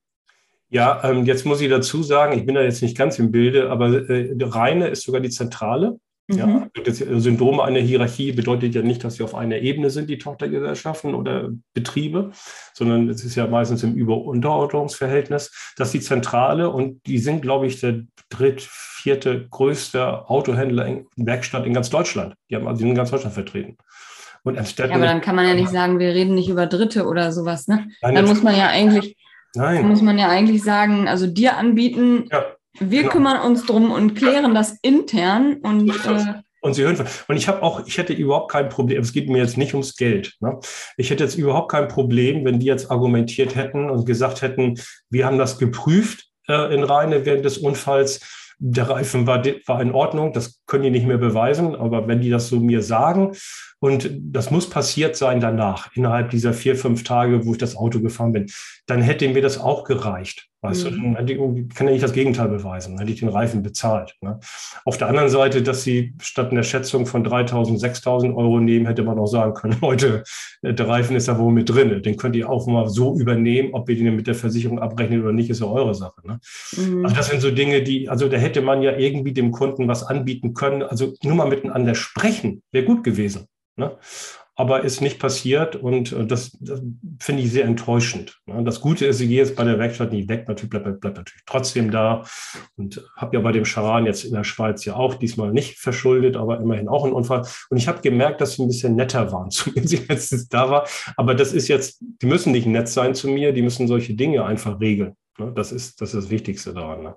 Ja, ähm, jetzt muss ich dazu sagen, ich bin da jetzt nicht ganz im Bilde, aber äh, Reine ist sogar die Zentrale. Mhm. Ja, das Syndrom einer Hierarchie bedeutet ja nicht, dass sie auf einer Ebene sind, die Tochtergesellschaften oder Betriebe, sondern es ist ja meistens im Über- und Unterordnungsverhältnis. Das ist die Zentrale und die sind, glaube ich, der dritt, vierte größte Autohändler in Werkstatt in ganz Deutschland. Die haben also in ganz Deutschland vertreten. Und ja, aber dann kann man ja nicht sagen, wir reden nicht über Dritte oder sowas. Ne? Nein, dann muss man ja eigentlich, Nein. muss man ja eigentlich sagen, also dir anbieten, ja. Wir genau. kümmern uns drum und klären das intern und äh, und sie hören von. Und ich habe auch, ich hätte überhaupt kein Problem, es geht mir jetzt nicht ums Geld. Ne? Ich hätte jetzt überhaupt kein Problem, wenn die jetzt argumentiert hätten und gesagt hätten, wir haben das geprüft äh, in Rheine während des Unfalls. Der Reifen war, war in Ordnung, das können die nicht mehr beweisen, aber wenn die das so mir sagen, und das muss passiert sein danach, innerhalb dieser vier, fünf Tage, wo ich das Auto gefahren bin, dann hätte mir das auch gereicht. Weißt mhm. du, dann kann ja nicht das Gegenteil beweisen, hätte ich den Reifen bezahlt. Ne? Auf der anderen Seite, dass sie statt einer Schätzung von 3.000, 6.000 Euro nehmen, hätte man auch sagen können, [laughs] Leute, der Reifen ist da wohl mit drin. Den könnt ihr auch mal so übernehmen, ob ihr den mit der Versicherung abrechnet oder nicht, ist ja eure Sache. Ne? Mhm. Also das sind so Dinge, die, also da hätte man ja irgendwie dem Kunden was anbieten können. Also nur mal miteinander sprechen, wäre gut gewesen. Ne? Aber ist nicht passiert und äh, das, das finde ich sehr enttäuschend. Das Gute ist, ich gehe jetzt bei der Werkstatt nicht weg, natürlich bleibt, bleibt natürlich trotzdem da und habe ja bei dem Charan jetzt in der Schweiz ja auch diesmal nicht verschuldet, aber immerhin auch ein Unfall. Und ich habe gemerkt, dass sie ein bisschen netter waren [laughs] zu mir, als letztens da war. Aber das ist jetzt, die müssen nicht nett sein zu mir, die müssen solche Dinge einfach regeln. Das, ist, das ist das Wichtigste daran. Ne?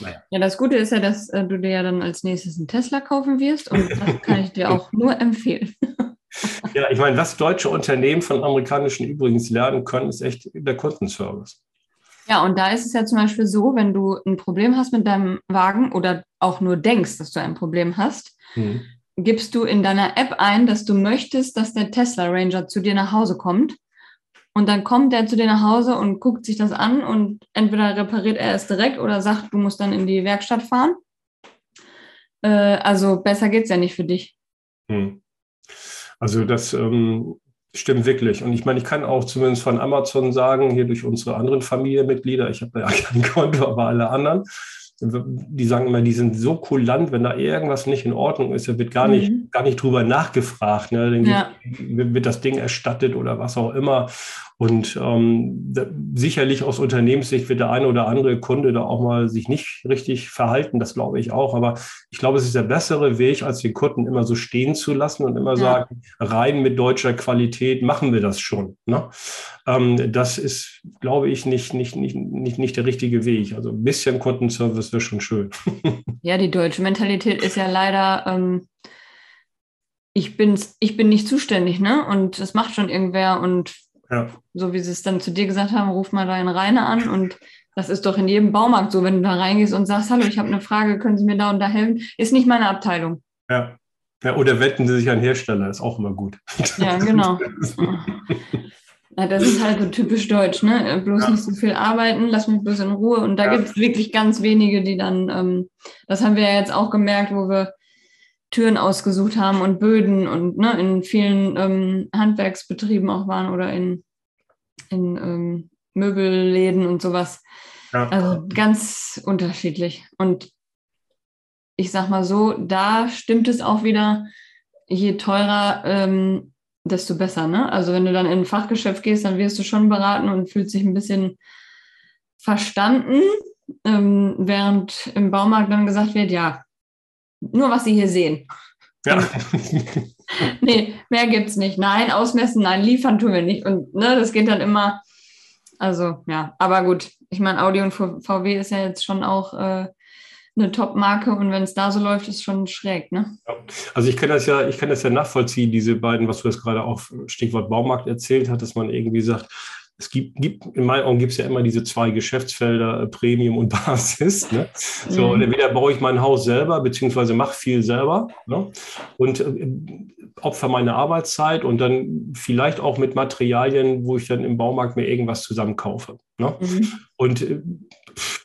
Naja. Ja, das Gute ist ja, dass äh, du dir ja dann als nächstes einen Tesla kaufen wirst und das kann ich dir [laughs] auch nur empfehlen. Ja, ich meine, was deutsche Unternehmen von amerikanischen übrigens lernen können, ist echt der Kundenservice. Ja, und da ist es ja zum Beispiel so, wenn du ein Problem hast mit deinem Wagen oder auch nur denkst, dass du ein Problem hast, mhm. gibst du in deiner App ein, dass du möchtest, dass der Tesla Ranger zu dir nach Hause kommt. Und dann kommt der zu dir nach Hause und guckt sich das an und entweder repariert er es direkt oder sagt, du musst dann in die Werkstatt fahren. Äh, also besser geht es ja nicht für dich. Hm. Also das ähm, stimmt wirklich. Und ich meine, ich kann auch zumindest von Amazon sagen, hier durch unsere anderen Familienmitglieder, ich habe ja [laughs] kein Konto, aber alle anderen, die sagen immer, die sind so kulant, wenn da irgendwas nicht in Ordnung ist, da wird gar nicht, mhm. gar nicht drüber nachgefragt. Ne? Dann ja. wird das Ding erstattet oder was auch immer. Und ähm, da, sicherlich aus Unternehmenssicht wird der eine oder andere Kunde da auch mal sich nicht richtig verhalten, das glaube ich auch. Aber ich glaube, es ist der bessere Weg, als den Kunden immer so stehen zu lassen und immer ja. sagen, rein mit deutscher Qualität machen wir das schon. Ne? Ähm, das ist, glaube ich, nicht, nicht, nicht, nicht, nicht der richtige Weg. Also ein bisschen Kundenservice wäre schon schön. [laughs] Ja, die deutsche Mentalität ist ja leider. Ähm ich, bin's, ich bin nicht zuständig, ne? Und das macht schon irgendwer und ja. So wie sie es dann zu dir gesagt haben, ruf mal deinen Rainer an und das ist doch in jedem Baumarkt so, wenn du da reingehst und sagst, hallo, ich habe eine Frage, können Sie mir da und da helfen? Ist nicht meine Abteilung. Ja. ja oder wetten Sie sich an Hersteller, ist auch immer gut. Ja, [laughs] genau. Ja, das ist halt so typisch deutsch, ne? Bloß ja. nicht so viel arbeiten, lass mich bloß in Ruhe. Und da ja. gibt es wirklich ganz wenige, die dann, ähm, das haben wir ja jetzt auch gemerkt, wo wir Türen ausgesucht haben und Böden und ne, in vielen ähm, Handwerksbetrieben auch waren oder in, in ähm, Möbelläden und sowas. Ja. Also ganz unterschiedlich. Und ich sag mal so, da stimmt es auch wieder, je teurer, ähm, desto besser. Ne? Also wenn du dann in ein Fachgeschäft gehst, dann wirst du schon beraten und fühlst dich ein bisschen verstanden, ähm, während im Baumarkt dann gesagt wird, ja, nur was Sie hier sehen. Ja. [laughs] nee, mehr gibt es nicht. Nein, ausmessen, nein, liefern tun wir nicht. Und ne, das geht dann immer. Also, ja, aber gut. Ich meine, Audi und VW ist ja jetzt schon auch äh, eine Top-Marke und wenn es da so läuft, ist schon schräg, ne? Ja. Also ich kann das ja, ich kann das ja nachvollziehen, diese beiden, was du jetzt gerade auf Stichwort Baumarkt erzählt hast, dass man irgendwie sagt, es gibt, gibt in meinen Augen gibt es ja immer diese zwei Geschäftsfelder, äh, Premium und [laughs] Basis. Ne? So, mhm. entweder baue ich mein Haus selber, beziehungsweise mache viel selber ne? und äh, opfer meine Arbeitszeit und dann vielleicht auch mit Materialien, wo ich dann im Baumarkt mir irgendwas zusammenkaufe. Ne? Mhm. Und äh,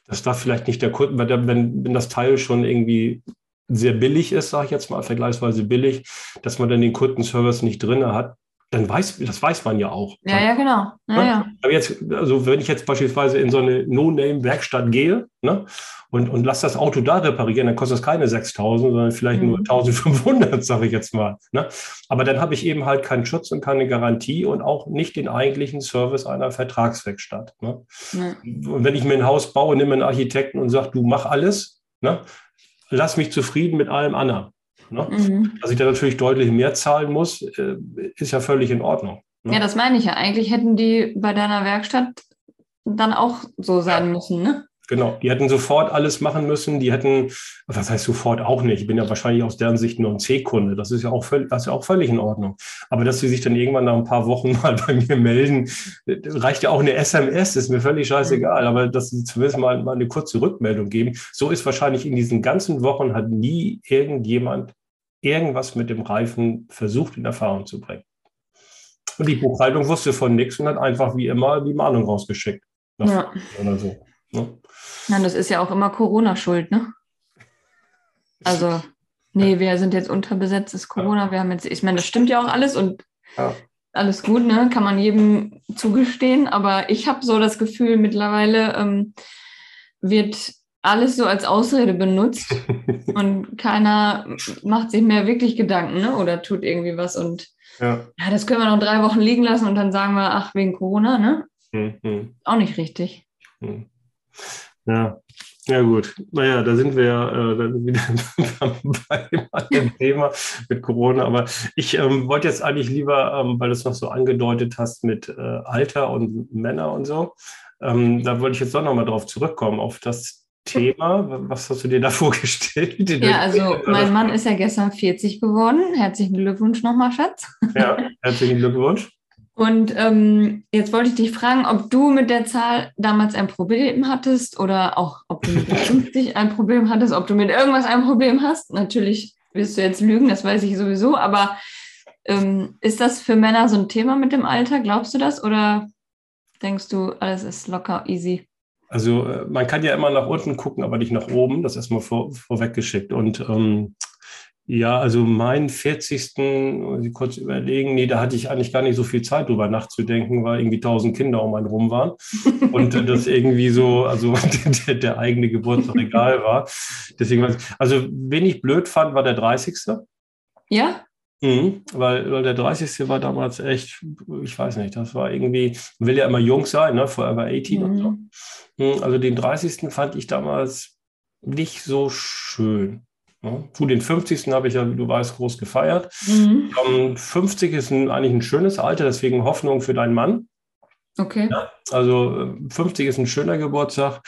Das darf vielleicht nicht der Kunden, weil der, wenn, wenn das Teil schon irgendwie sehr billig ist, sage ich jetzt mal, vergleichsweise billig, dass man dann den Kundenservice nicht drin hat, dann weiß, das weiß man ja auch. Ja, ja, genau. Ja, ja. Aber jetzt, also wenn ich jetzt beispielsweise in so eine No-Name-Werkstatt gehe ne, und, und lasse das Auto da reparieren, dann kostet das keine 6000, sondern vielleicht mhm. nur 1500, sage ich jetzt mal. Ne? Aber dann habe ich eben halt keinen Schutz und keine Garantie und auch nicht den eigentlichen Service einer Vertragswerkstatt. Ne? Mhm. Und wenn ich mir ein Haus baue, nehme einen Architekten und sage, du mach alles, ne? lass mich zufrieden mit allem anderen. Ne? Mhm. Dass ich da natürlich deutlich mehr zahlen muss, äh, ist ja völlig in Ordnung. Ne? Ja, das meine ich ja. Eigentlich hätten die bei deiner Werkstatt dann auch so sein ja. müssen, ne? Genau, die hätten sofort alles machen müssen. Die hätten, was heißt sofort auch nicht? Ich bin ja wahrscheinlich aus deren Sicht nur ein C-Kunde. Das ist ja auch völlig, das ist ja auch völlig in Ordnung. Aber dass sie sich dann irgendwann nach ein paar Wochen [laughs] mal bei mir melden, reicht ja auch eine SMS, ist mir völlig scheißegal. Aber dass sie zumindest mal, mal eine kurze Rückmeldung geben. So ist wahrscheinlich in diesen ganzen Wochen hat nie irgendjemand irgendwas mit dem Reifen versucht in Erfahrung zu bringen. Und die Buchhaltung wusste von nichts und hat einfach wie immer die Mahnung rausgeschickt. Ja. Oder so. Ne? Ja, das ist ja auch immer Corona-Schuld, ne? Also, nee, wir sind jetzt unterbesetzt, ist Corona, wir haben jetzt, ich meine, das stimmt ja auch alles und ja. alles gut, ne? Kann man jedem zugestehen, aber ich habe so das Gefühl, mittlerweile ähm, wird alles so als Ausrede benutzt [laughs] und keiner macht sich mehr wirklich Gedanken ne? oder tut irgendwie was und ja. ja. das können wir noch drei Wochen liegen lassen und dann sagen wir, ach, wegen Corona, ne? Mhm. Auch nicht richtig. Mhm. Ja, ja gut. Naja, da sind wir äh, dann [laughs] wieder bei dem Thema mit Corona. Aber ich ähm, wollte jetzt eigentlich lieber, ähm, weil du es noch so angedeutet hast mit äh, Alter und Männer und so, ähm, da wollte ich jetzt doch nochmal drauf zurückkommen, auf das Thema. Was hast du dir da [laughs] vorgestellt? Ja, also mein Mann ist ja gestern 40 geworden. Herzlichen Glückwunsch nochmal, Schatz. Ja, [laughs] herzlichen Glückwunsch. Und ähm, jetzt wollte ich dich fragen, ob du mit der Zahl damals ein Problem hattest oder auch, ob du mit 50 [laughs] ein Problem hattest, ob du mit irgendwas ein Problem hast. Natürlich wirst du jetzt lügen, das weiß ich sowieso, aber ähm, ist das für Männer so ein Thema mit dem Alter? Glaubst du das oder denkst du, alles ist locker, easy? Also äh, man kann ja immer nach unten gucken, aber nicht nach oben. Das erstmal vor, vorweggeschickt. Und ähm, ja, also mein 40. muss ich kurz überlegen, nee, da hatte ich eigentlich gar nicht so viel Zeit drüber nachzudenken, weil irgendwie tausend Kinder um einen rum waren und das irgendwie so, also [laughs] der, der eigene Geburtstag egal war. Deswegen, also wen ich blöd fand, war der 30. Ja? Mhm, weil, weil der 30. war damals echt, ich weiß nicht, das war irgendwie, will ja immer jung sein, ne, Forever 18 mhm. und so. Mhm, also den 30. fand ich damals nicht so schön. Ne. Zu den 50. habe ich ja, wie du weißt, groß gefeiert. Mhm. Um, 50 ist ein, eigentlich ein schönes Alter, deswegen Hoffnung für deinen Mann. Okay. Ja, also 50 ist ein schöner Geburtstag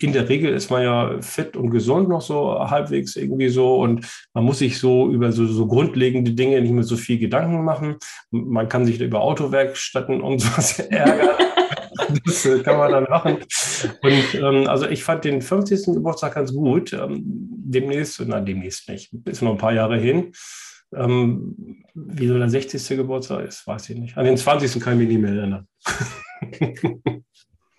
in der Regel ist man ja fit und gesund noch so halbwegs irgendwie so und man muss sich so über so, so grundlegende Dinge nicht mehr so viel Gedanken machen. Man kann sich über Autowerkstätten und [laughs] sowas ärgern. das äh, kann man dann machen. Und ähm, also ich fand den 50. Geburtstag ganz gut. Ähm, demnächst, nein, demnächst nicht, ist noch ein paar Jahre hin. Ähm, wie so der 60. Geburtstag ist, weiß ich nicht. An den 20. kann ich mich nicht mehr erinnern.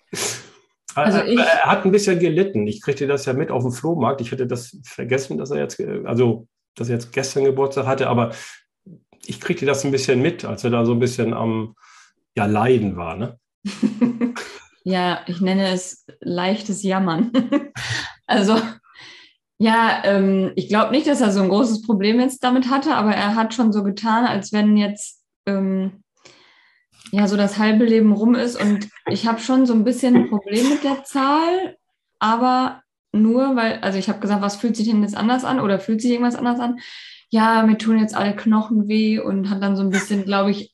[laughs] Also ich, er hat ein bisschen gelitten. Ich kriegte das ja mit auf dem Flohmarkt. Ich hätte das vergessen, dass er jetzt, also, dass er jetzt gestern Geburtstag hatte, aber ich kriegte das ein bisschen mit, als er da so ein bisschen am ja, Leiden war. Ne? [laughs] ja, ich nenne es leichtes Jammern. [laughs] also, ja, ähm, ich glaube nicht, dass er so ein großes Problem jetzt damit hatte, aber er hat schon so getan, als wenn jetzt ähm, ja so das halbe Leben rum ist. Und ich habe schon so ein bisschen ein Problem mit der Zahl, aber nur, weil, also ich habe gesagt, was fühlt sich denn jetzt anders an oder fühlt sich irgendwas anders an? Ja, mir tun jetzt alle Knochen weh und hat dann so ein bisschen, glaube ich,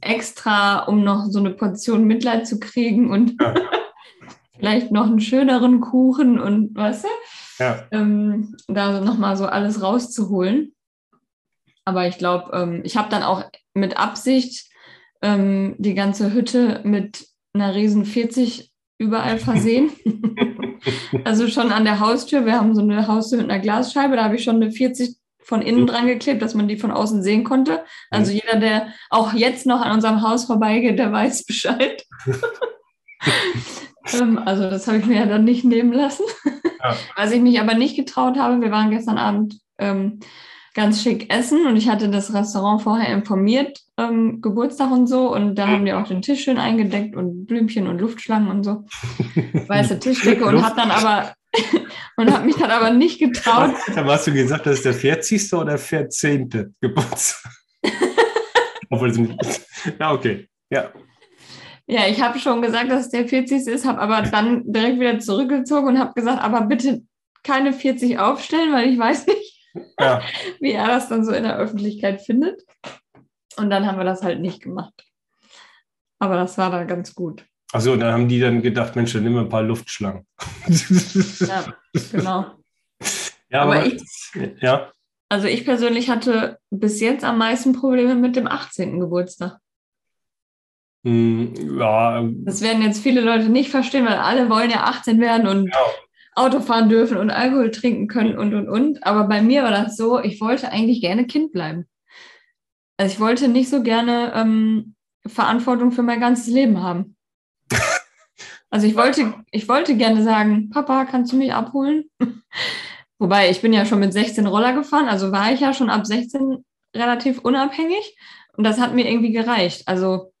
extra, um noch so eine Portion Mitleid zu kriegen und ja. [laughs] vielleicht noch einen schöneren Kuchen und weißt du, ja. ähm, da nochmal so alles rauszuholen. Aber ich glaube, ähm, ich habe dann auch mit Absicht ähm, die ganze Hütte mit einer riesen 40 überall versehen. [laughs] also schon an der Haustür. Wir haben so eine Haustür mit einer Glasscheibe. Da habe ich schon eine 40 von innen dran geklebt, dass man die von außen sehen konnte. Also jeder, der auch jetzt noch an unserem Haus vorbeigeht, der weiß [laughs] Bescheid. [laughs] Ähm, also das habe ich mir ja dann nicht nehmen lassen. Ja. Was ich mich aber nicht getraut habe, wir waren gestern Abend ähm, ganz schick essen und ich hatte das Restaurant vorher informiert, ähm, Geburtstag und so. Und da haben die auch den Tisch schön eingedeckt und Blümchen und Luftschlangen und so. [laughs] Weiße Tischdecke und hat dann aber [laughs] und habe mich dann aber nicht getraut. Da hast du gesagt, das ist der 40. oder 14. Geburtstag. [laughs] Obwohl es Ja, okay. Ja. Ja, ich habe schon gesagt, dass es der 40. ist, habe aber dann direkt wieder zurückgezogen und habe gesagt, aber bitte keine 40 aufstellen, weil ich weiß nicht, ja. [laughs] wie er das dann so in der Öffentlichkeit findet. Und dann haben wir das halt nicht gemacht. Aber das war dann ganz gut. Achso, dann haben die dann gedacht, Mensch, dann nimm ein paar Luftschlangen. [laughs] ja, genau. Ja, aber, aber ich, ja. Also ich persönlich hatte bis jetzt am meisten Probleme mit dem 18. Geburtstag. Hm, ja. Das werden jetzt viele Leute nicht verstehen, weil alle wollen ja 18 werden und ja. Auto fahren dürfen und Alkohol trinken können und und und. Aber bei mir war das so, ich wollte eigentlich gerne Kind bleiben. Also ich wollte nicht so gerne ähm, Verantwortung für mein ganzes Leben haben. [laughs] Also ich wollte, ich wollte gerne sagen, Papa, kannst du mich abholen? [laughs] Wobei, ich bin ja schon mit 16 Roller gefahren, also war ich ja schon ab 16 relativ unabhängig und das hat mir irgendwie gereicht. Also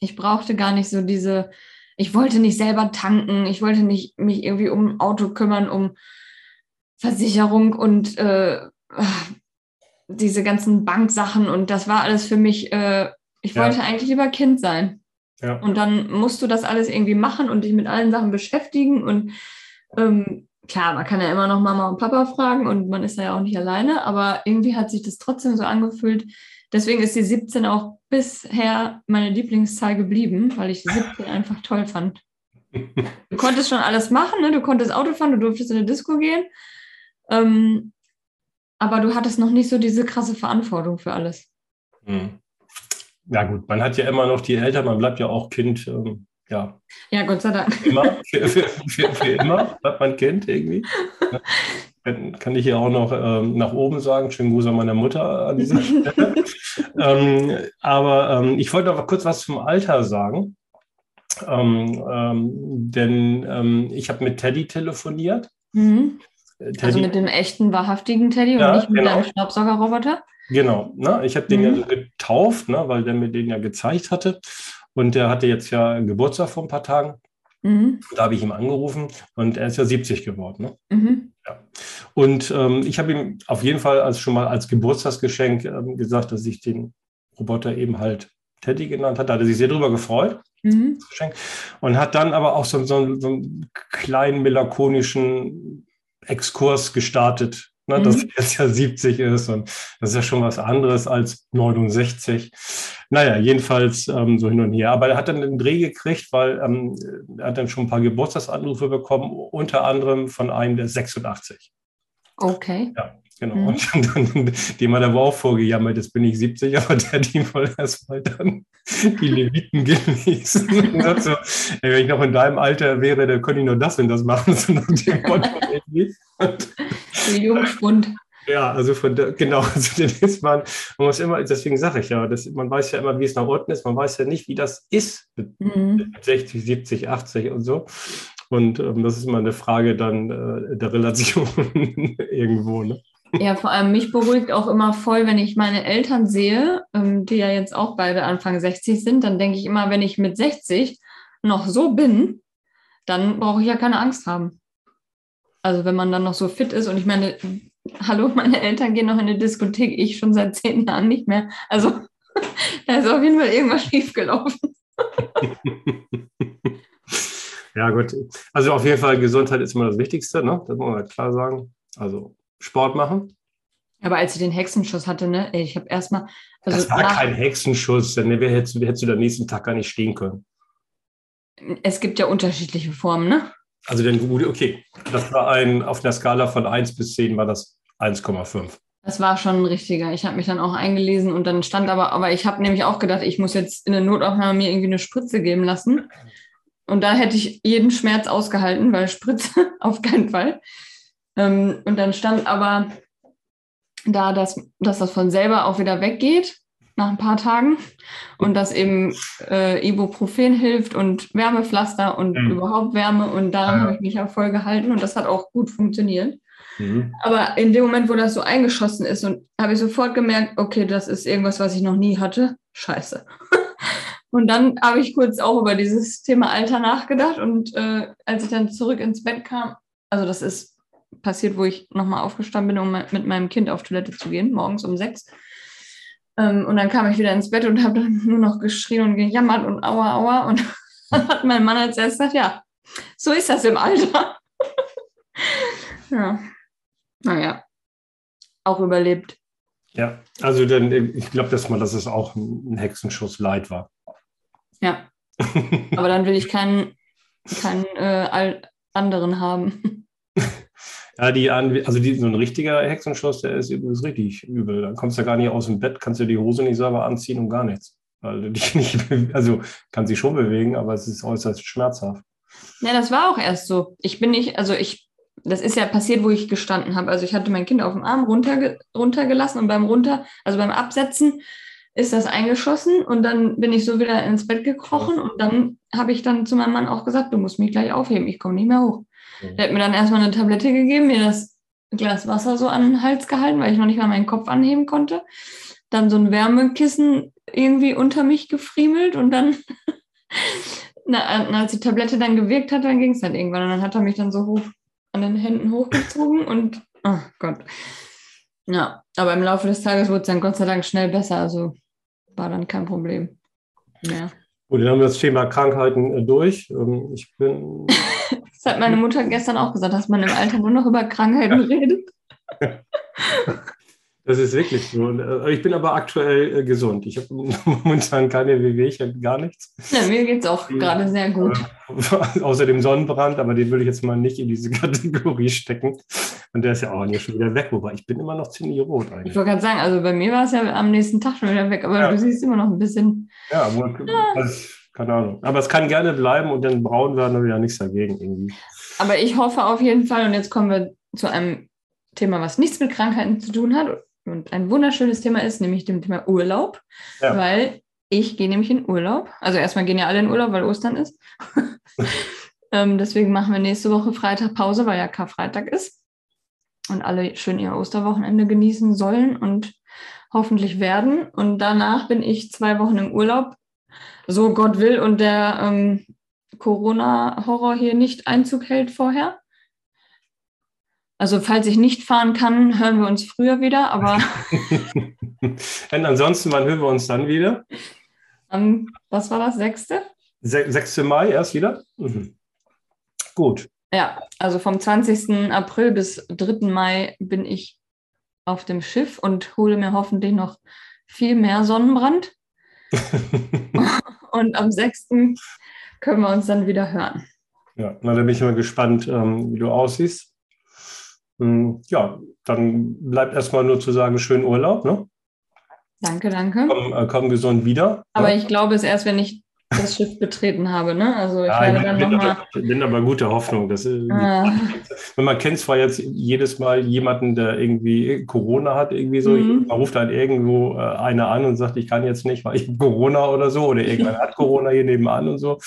ich brauchte gar nicht so diese, ich wollte nicht selber tanken, ich wollte nicht mich irgendwie um Auto kümmern, um Versicherung und äh, diese ganzen Banksachen und das war alles für mich, äh, ich ja. wollte eigentlich lieber Kind sein. Ja. Und dann musst du das alles irgendwie machen und dich mit allen Sachen beschäftigen. Und ähm, klar, man kann ja immer noch Mama und Papa fragen und man ist ja auch nicht alleine, aber irgendwie hat sich das trotzdem so angefühlt. Deswegen ist die 17 auch bisher meine Lieblingszahl geblieben, weil ich die 17 einfach toll fand. Du konntest schon alles machen, ne? du konntest Auto fahren, du durftest in eine Disco gehen. Ähm, aber du hattest noch nicht so diese krasse Verantwortung für alles. Mhm ja gut, man hat ja immer noch die Eltern, man bleibt ja auch Kind. Ähm, ja. ja, Gott sei Dank. Immer, für, für, für, für immer bleibt man Kind irgendwie. [laughs] Dann kann ich hier auch noch ähm, nach oben sagen. Schönen Gruß an meiner Mutter an dieser [laughs] Stelle. ähm, aber ähm, ich wollte noch kurz was zum Alter sagen. Ähm, ähm, denn ähm, ich habe mit Teddy telefoniert. Mhm. Teddy. Also mit dem echten, wahrhaftigen Teddy ja, und nicht mit genau. deinem Staubsaugerroboter? Genau, ne? ich habe den mhm. ja getauft, ne? weil der mir den ja gezeigt hatte. Und der hatte jetzt ja Geburtstag vor ein paar Tagen. Mhm. Da habe ich ihm angerufen und er ist ja 70 geworden. Ne? Mhm. Ja. Und ähm, ich habe ihm auf jeden Fall als schon mal als Geburtstagsgeschenk ähm, gesagt, dass ich den Roboter eben halt Teddy genannt hat. Da hat er sich sehr drüber gefreut. Mhm. Und hat dann aber auch so, so, so einen kleinen melancholischen Exkurs gestartet ne, mhm. dass er jetzt ja 70 ist und das ist ja schon was anderes als 69. Naja, jedenfalls ähm, so hin und her. Aber er hat dann einen Dreh gekriegt, weil ähm, er hat dann schon ein paar Geburtstagsanrufe bekommen, unter anderem von einem der 86. Okay. Ja, genau. Mhm. Und dann, dem hat er aber auch vorgejammert, jetzt bin ich 70, aber der hat ihm wohl erstmal dann die Leviten gelesen. [laughs] und so, ey, wenn ich noch in deinem Alter wäre, dann könnte ich nur das und das machen, so nach dem Motto. [laughs] Und Jungspund. Ja, also von der, genau, [laughs] also ist man, man muss immer, deswegen sage ich ja, das, man weiß ja immer, wie es nach unten ist, man weiß ja nicht, wie das ist mit, mhm. 60, 70, 80 und so. Und ähm, das ist immer eine Frage dann äh, der Relation [laughs] irgendwo. Ne? Ja, vor allem mich beruhigt auch immer voll, wenn ich meine Eltern sehe, ähm, die ja jetzt auch beide Anfang 60 sind, dann denke ich immer, wenn ich mit 60 noch so bin, dann brauche ich ja keine Angst haben. Also wenn man dann noch so fit ist und ich meine, hallo, meine Eltern gehen noch in eine Diskothek, ich schon seit zehn Jahren nicht mehr. Also [laughs] da ist auf jeden Fall irgendwas schiefgelaufen. [laughs] ja, gut. Also auf jeden Fall Gesundheit ist immer das Wichtigste, ne? Das muss man halt klar sagen. Also Sport machen. Aber als ich den Hexenschuss hatte, ne, ich habe erstmal. Also das war kein Hexenschuss, denn wer hättest, hättest du am nächsten Tag gar nicht stehen können. Es gibt ja unterschiedliche Formen, ne? Also gut, okay, das war ein, auf einer Skala von 1 bis 10 war das 1,5. Das war schon ein richtiger. Ich habe mich dann auch eingelesen und dann stand aber, aber ich habe nämlich auch gedacht, ich muss jetzt in der Notaufnahme mir irgendwie eine Spritze geben lassen. Und da hätte ich jeden Schmerz ausgehalten, weil Spritze [laughs] auf keinen Fall. Ähm, und dann stand aber da, dass, dass das von selber auch wieder weggeht. nach ein paar Tagen und dass eben äh, Ibuprofen hilft und Wärmepflaster und mhm. überhaupt Wärme und daran ja. habe ich mich ja voll gehalten und das hat auch gut funktioniert. Mhm. Aber in dem Moment, wo das so eingeschossen ist und habe ich sofort gemerkt, okay, das ist irgendwas, was ich noch nie hatte. Scheiße. [laughs] und dann habe ich kurz auch über dieses Thema Alter nachgedacht und äh, als ich dann zurück ins Bett kam, also das ist passiert, wo ich nochmal aufgestanden bin, um mit meinem Kind auf Toilette zu gehen, morgens um sechs ähm, und dann kam ich wieder ins Bett und habe dann nur noch geschrien und gejammert und aua, aua. Und [laughs] dann hat mein Mann als erstes gesagt, ja, so ist das im Alter. [laughs] ja. Naja, auch überlebt. Ja, also dann, ich glaube, dass man, dass es auch ein Hexenschuss leid war. Ja. [laughs] Aber dann will ich keinen, keinen äh, anderen haben. [laughs] Ja, die, also die, so ein richtiger Hexenschuss, der ist, ist richtig übel. Da kommst du gar nicht aus dem Bett, kannst du die Hose nicht selber anziehen und gar nichts. Weil du dich [laughs] nicht, also kann sich schon bewegen, aber es ist äußerst schmerzhaft. Ja, das war auch erst so. Ich bin nicht, also ich, das ist ja passiert, wo ich gestanden habe. Also ich hatte mein Kind auf dem Arm runterge runtergelassen und beim runter, also beim Absetzen ist das eingeschossen und dann bin ich so wieder ins Bett gekrochen und dann habe ich dann zu meinem Mann auch gesagt, du musst mich gleich aufheben, ich komme nicht mehr hoch. Mhm. Der hat mir dann erstmal eine Tablette gegeben, mir das Glas Wasser so an den Hals gehalten, weil ich noch nicht mal meinen Kopf anheben konnte. Dann so ein Wärmekissen irgendwie unter mich gefriemelt und dann, [laughs] na, als die Tablette dann gewirkt hat, dann ging es halt irgendwann. Und dann hat er mich dann so hoch an den Händen hochgezogen und, oh Gott. Ja, aber im Laufe des Tages wurde es dann Gott sei Dank schnell besser. Also war dann kein Problem mehr. Gut, dann haben wir das Thema Krankheiten äh, durch. Ähm, ich bin [laughs] das hat meine Mutter gestern auch gesagt, dass man im Alter nur noch über Krankheiten redet. [laughs] Das ist wirklich so. Äh, ich bin aber aktuell äh, gesund. Ich habe [laughs] momentan keine Wehwehchen, gar nichts. Ja, mir geht es auch gerade sehr gut. Äh, [laughs] außer dem Sonnenbrand, aber den würde ich jetzt mal nicht in diese [laughs] Kategorie stecken. Und der ist ja auch schon wieder weg, wobei ich bin immer noch ziemlich rot eigentlich. Ich wollte gerade sagen, also bei mir war es ja am nächsten Tag schon wieder weg, aber ja. du siehst immer noch ein bisschen. Ja, wohl, ja. Also, keine Ahnung. Aber es kann gerne bleiben und dann braun werden, wir ja nichts dagegen irgendwie. Aber ich hoffe auf jeden Fall, und jetzt kommen wir zu einem Thema, was nichts mit Krankheiten zu tun hat und ein wunderschönes Thema ist, nämlich dem Thema Urlaub, ja. weil ich gehe nämlich in Urlaub. Also erstmal gehen ja alle in Urlaub, weil Ostern ist. [laughs] ähm, deswegen machen wir nächste Woche Freitag Pause, weil ja Karfreitag ist und alle schön ihr Osterwochenende genießen sollen und hoffentlich werden. Und danach bin ich zwei Wochen im Urlaub so Gott will und der ähm, Corona-Horror hier nicht Einzug hält vorher. Also falls ich nicht fahren kann, hören wir uns früher wieder, aber. [laughs] und ansonsten, wann hören wir uns dann wieder? Um, was war das, 6.? 6. Mai erst wieder? Mhm. Gut. Ja, also vom 20. April bis 3. Mai bin ich auf dem Schiff und hole mir hoffentlich noch viel mehr Sonnenbrand. [laughs] und am 6. können wir uns dann wieder hören. Ja, na, da bin ich mal gespannt, ähm, wie du aussiehst. Hm, ja, dann bleibt erstmal nur zu sagen, schönen Urlaub. Ne? Danke, danke. Komm, äh, komm gesund wieder. Aber ja. ich glaube es erst, wenn ich das Schiff betreten habe. Ne? Also ich ja, werde ich dann bin, aber, bin aber guter Hoffnung. Dass, äh, ah. Man kennt zwar jetzt jedes Mal jemanden, der irgendwie Corona hat, irgendwie so. Mhm. Man ruft halt irgendwo äh, einer an und sagt, ich kann jetzt nicht, weil ich Corona oder so. Oder irgendwann hat Corona hier nebenan und so.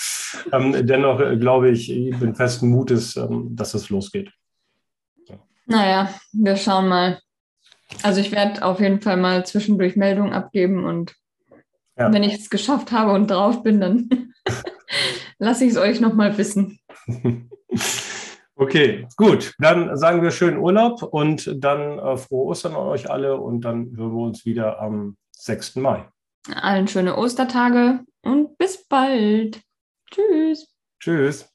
Ähm, dennoch äh, glaube ich, ich bin festen Mutes, ähm, dass es losgeht. Naja, wir schauen mal. Also ich werde auf jeden Fall mal zwischendurch Meldungen abgeben und ja. Wenn ich es geschafft habe und drauf bin, dann [laughs] lasse ich es euch nochmal wissen. [laughs] Okay, gut. Dann sagen wir schönen Urlaub und dann äh, frohe Ostern an euch alle und dann hören wir uns wieder am 6. Mai. Allen schöne Ostertage und bis bald. Tschüss. Tschüss.